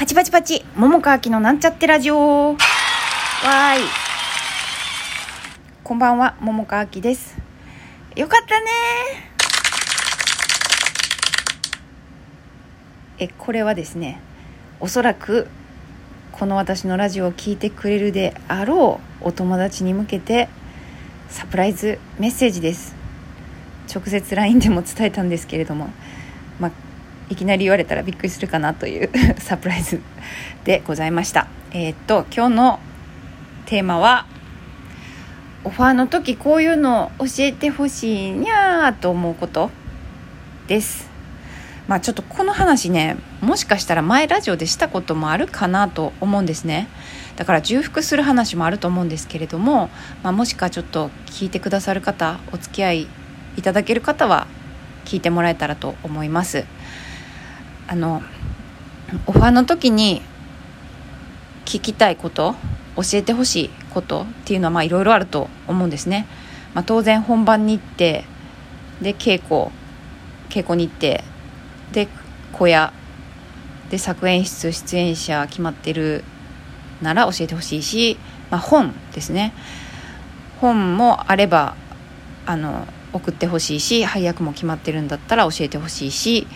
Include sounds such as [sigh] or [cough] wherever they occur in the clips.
パチパチパチ、桃川きのなんちゃってラジオわーい。こんばんは、桃川きです。よかったねえ、これはですね、おそらく、この私のラジオを聞いてくれるであろうお友達に向けて、サプライズメッセージです。直接 LINE でも伝えたんですけれども、まあ、いきなり言われたらびっくりするかなという [laughs] サプライズでございました。えーっと、今日のテーマは、オファーの時こういうの教えてほしいにゃーと思うことです。まあちょっとこの話ね、もしかしたら前ラジオでしたこともあるかなと思うんですね。だから重複する話もあると思うんですけれども、まあ、もしかちょっと聞いてくださる方、お付き合いいただける方は聞いてもらえたらと思います。あのオファーの時に聞きたいこと教えてほしいことっていうのはまあいろいろあると思うんですね、まあ、当然本番に行ってで稽古稽古に行ってで小屋で作演出出演者決まってるなら教えてほしいし、まあ、本ですね。本もあればあの送ってほしいし配役も決まってるんだったら教えてほしいし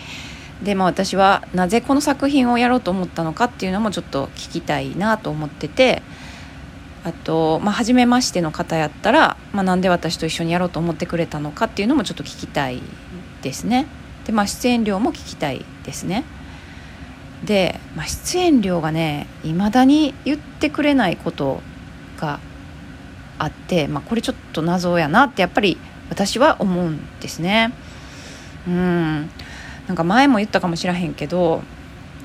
で、まあ、私はなぜこの作品をやろうと思ったのかっていうのもちょっと聞きたいなと思っててあと、まあ、初めましての方やったら、まあ、なんで私と一緒にやろうと思ってくれたのかっていうのもちょっと聞きたいですね。で、まあ、出演料も聞きたいですね。で、まあ、出演料がねいまだに言ってくれないことがあって、まあ、これちょっと謎やなってやっぱり私は思うんですね。うん。なんか前も言ったかもしらへんけど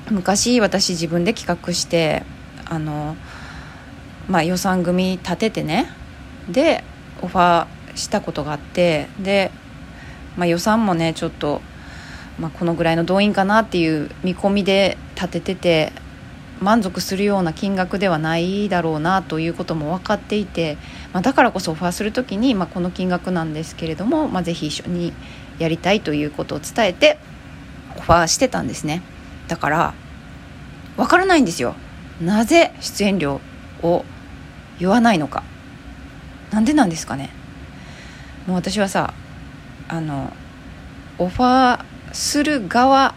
昔私自分で企画してあの、まあ、予算組立ててねでオファーしたことがあってで、まあ、予算もねちょっと、まあ、このぐらいの動員かなっていう見込みで立ててて満足するような金額ではないだろうなということも分かっていて、まあ、だからこそオファーする時に、まあ、この金額なんですけれども、まあ、ぜひ一緒にやりたいということを伝えてオファーしてたんですね。だから分からないんですよ。なぜ出演料を言わないのか。なんでなんですかね。もう私はさあのオファーする側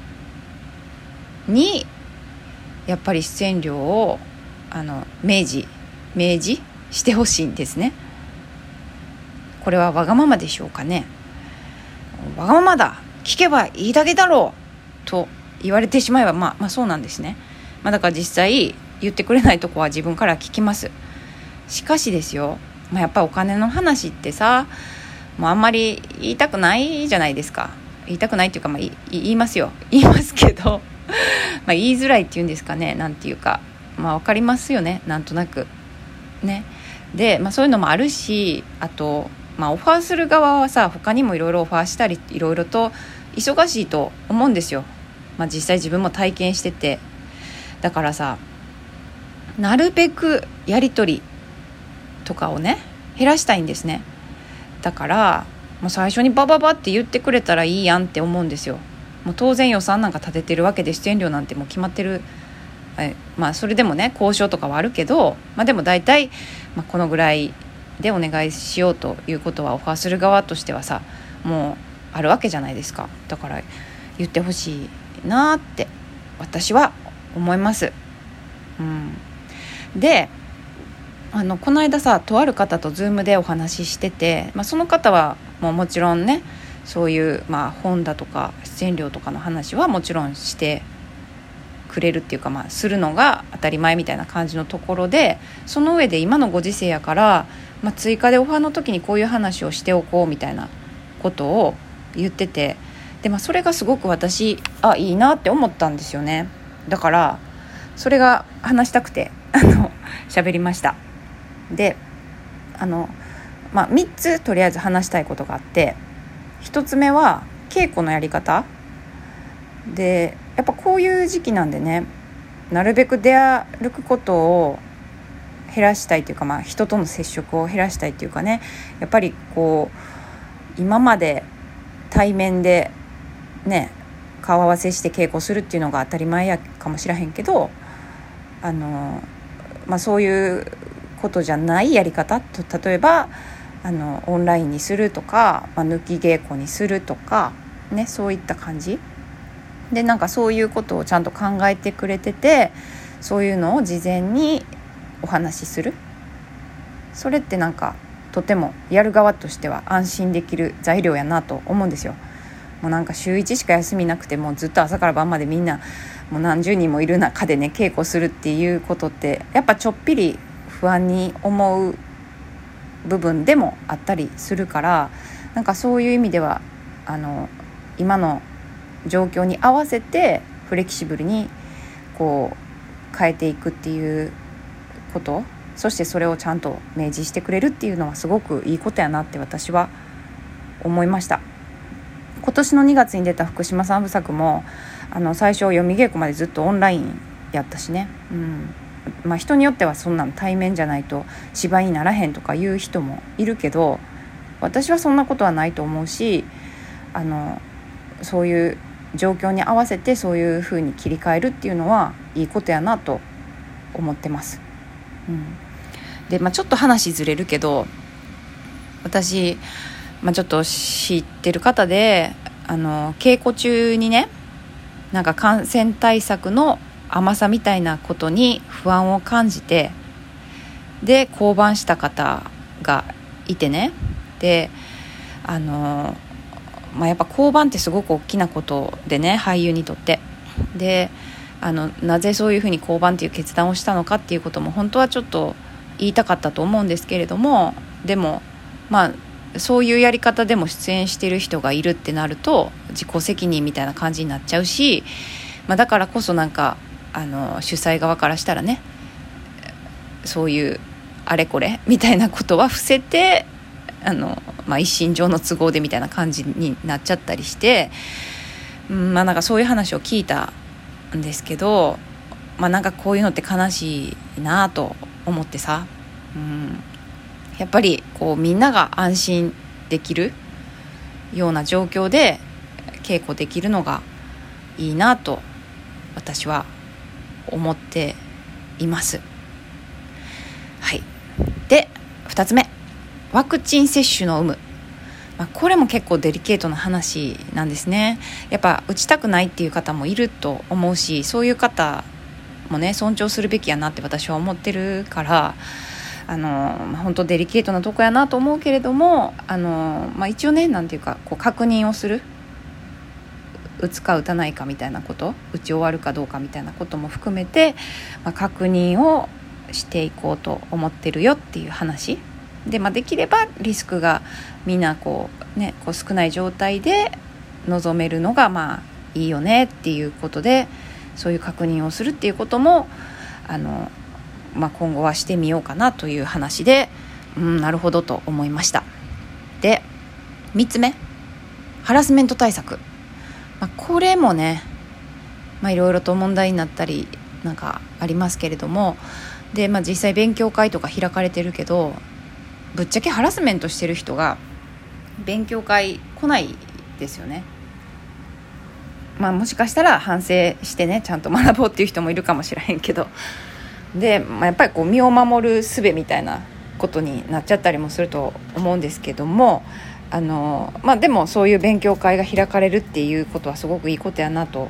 にやっぱり出演料をあの明示明示してほしいんですね。これはわがままでしょうかね。わがままだ。聞けばいいだけだろう。と言われてしまえばまあまあそうなんですね、まあ、だから実際言ってくれないとこは自分から聞きます。しかしですよ、まあ、やっぱりお金の話ってさもうあんまり言いたくないじゃないですか。言いたくないっていうか、まあ、言いいますよ。言いますけどまあ言いづらいっていうんですかね。なんていうかまあ分かりますよね。なんとなく。ね。で、まあ、そういうのもあるしあと、まあ、オファーする側はさ他にもいろいろオファーしたりいろいろと忙しいと思うんですよ、まあ、実際自分も体験してて。だからさなるべくやり取りとかをね減らしたいんですね。だからもう最初にバババって言ってくれたらいいやんって思うんですよ。もう当然予算なんか立ててるわけで出演料なんてもう決まってる。えまあそれでもね交渉とかはあるけど、まあ、でも大体、まあ、このぐらいでお願いしようということはオファーする側としてはさもうあるわけじゃないですかだから言ってほしいなって私は思います。うん、であのこの間さとある方と Zoom でお話ししてて、まあ、その方はもうもちろんねそういう、まあ、本だとか出演料とかの話はもちろんしてくれるっていうか、まあ、するのが当たり前みたいな感じのところでその上で今のご時世やから、まあ、追加でオファーの時にこういう話をしておこうみたいなことを言っててで、まあ、それがすごく私あいいなって思ったんですよね。だからそれが話したくて [laughs] あの喋りました。であの、まあ、3つとりあえず話したいことがあって1つ目は稽古のやり方。でやっぱこういう時期なんでねなるべく出歩くことを減らしたいというか、まあ、人との接触を減らしたいというかねやっぱりこう今まで対面でね顔合わせして稽古するっていうのが当たり前やかもしらへんけどあの、まあ、そういうことじゃないやり方と例えばあのオンラインにするとか、まあ、抜き稽古にするとか、ね、そういった感じ。でなんかそういうことをちゃんと考えてくれててそういうのを事前にお話しする。それってなんかとてもやる側としては安心できる材料やなと思うんですよ。もうなんか週1しか休みなくてもずっと朝から晩までみんなもう何十人もいる中でね稽古するっていうことってやっぱちょっぴり不安に思う部分でもあったりするからなんかそういう意味ではあの今の状況に合わせてフレキシブルにこう変えていくっていうことそしてそれをちゃんと明示してくれるっていうのはすごくいいことやなって私は思いました。今年の2月に出た福島三部作もあの最初読み稽古までずっとオンラインやったしね、うん。まあ、人によってはそんなの対面じゃないと芝居にならへんとか言う人もいるけど私はそんなことはないと思うしあのそういう状況に合わせてそういうふうに切り替えるっていうのはいいことやなと思ってます。うん、で、まあ、ちょっと話ずれるけど私、まあ、ちょっと知ってる方であの稽古中にねなんか感染対策の甘さみたいなことに不安を感じてで降板した方がいてね。であのまあ、やっぱ交番ってすごく大きなことでね俳優にとって。であのなぜそういうふうに交番っていう決断をしたのかっていうことも本当はちょっと言いたかったと思うんですけれどもでもまあそういうやり方でも出演してる人がいるってなると自己責任みたいな感じになっちゃうし、まあ、だからこそなんかあの主催側からしたらねそういうあれこれみたいなことは伏せてあの、まあ、一身上の都合でみたいな感じになっちゃったりして、うん、まあなんかそういう話を聞いたんですけど、まあなんかこういうのって悲しいなと思ってさ、うん、やっぱりこうみんなが安心できるような状況で稽古できるのがいいなと私は思っています。はい、で2つ目。ワクチン接種の有無。まあ、これも結構デリケートな話なんですね。やっぱ打ちたくないっていう方もいると思うしそういう方もね尊重するべきやなって私は思ってるからあの、まあ、本当デリケートなとこやなと思うけれどもあの、まあ、一応ねなんていうかこう確認をする。打つか打たないかみたいなこと打ち終わるかどうかみたいなことも含めて、まあ、確認をしていこうと思ってるよっていう話。で、まあ、できればリスクがみんなこう、ね、こう少ない状態で臨めるのがまあいいよねっていうことでそういう確認をするっていうこともあの、まあ、今後はしてみようかなという話で、うん、なるほどと思いました。で3つ目ハラスメント対策、まあ、これもねいろいろと問題になったりなんかありますけれどもで、まあ、実際勉強会とか開かれてるけどぶっちゃけハラスメントしてる人が勉強会来ないですよね。まあもしかしたら反省してねちゃんと学ぼうっていう人もいるかもしれへんけど。で、まあ、やっぱりこう身を守る術みたいなことになっちゃったりもすると思うんですけどもあの、まあ、でもそういう勉強会が開かれるっていうことはすごくいいことやなと、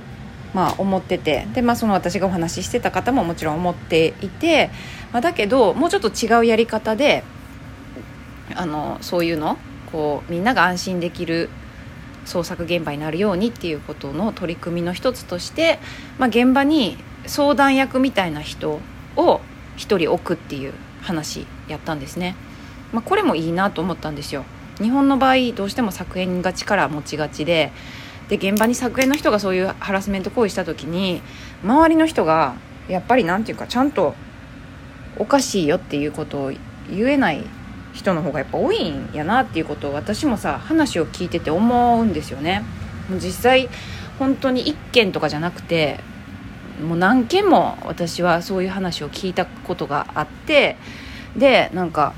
まあ、思ってて。で、まあ、その私がお話ししてた方ももちろん思っていて、まあ、だけどもうちょっと違うやり方であのそういうのこうみんなが安心できる創作現場になるようにっていうことの取り組みの一つとして、まあ、現場に相談役みたいな人を1人置くっていう話やったんですね、まあ、これもいいなと思ったんですよ。日本の場合どうしても作演が力持ちがちでで現場に作演の人がそういうハラスメント行為した時に周りの人がやっぱり何て言うかちゃんとおかしいよっていうことを言えない人の方がやっぱ多いんやなっていうことを私もさ話を聞いてて思うんですよね。実際本当に1件とかじゃなくてもう何件も私はそういう話を聞いたことがあってでなんか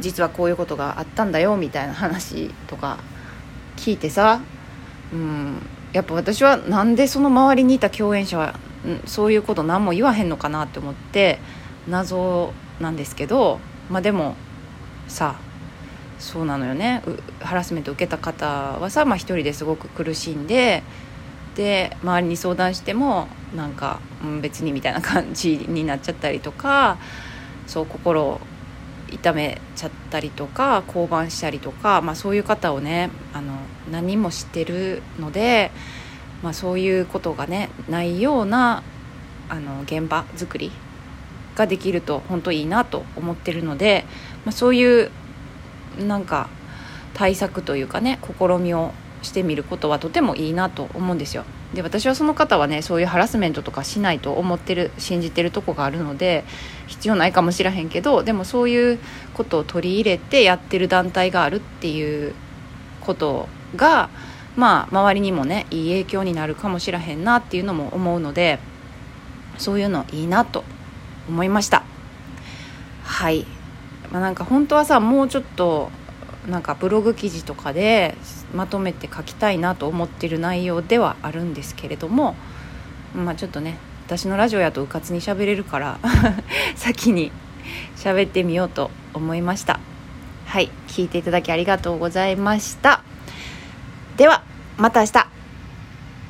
実はこういうことがあったんだよみたいな話とか聞いてさ、うん、やっぱ私はなんでその周りにいた共演者はそういうこと何も言わへんのかなって思って謎なんですけどまあでもさそうなのよね。ハラスメント受けた方はさ、まあ、一人ですごく苦しんでで周りに相談してもなんか、うん、別にみたいな感じになっちゃったりとかそう心を痛めちゃったりとか降板したりとか、まあ、そういう方をねあの何人も知ってるので、まあ、そういうことがねないようなあの現場作りができると本当いいなと思ってるので、まあ、そういうなんか対策というかね試みをしてみることはとてもいいなと思うんですよ。で私はその方はねそういうハラスメントとかしないと思ってる信じてるとこがあるので必要ないかもしれへんけどでもそういうことを取り入れてやってる団体があるっていうことがまあ周りにもねいい影響になるかもしれへんなっていうのも思うのでそういうのいいなと思いました。はい、まあ、なんか本当はさもうちょっとなんかブログ記事とかでまとめて書きたいなと思ってる内容ではあるんですけれどもまあちょっとね私のラジオやとうかつに喋れるから [laughs] 先に喋ってみようと思いました。はい。聞いていただきありがとうございました。ではまた明日。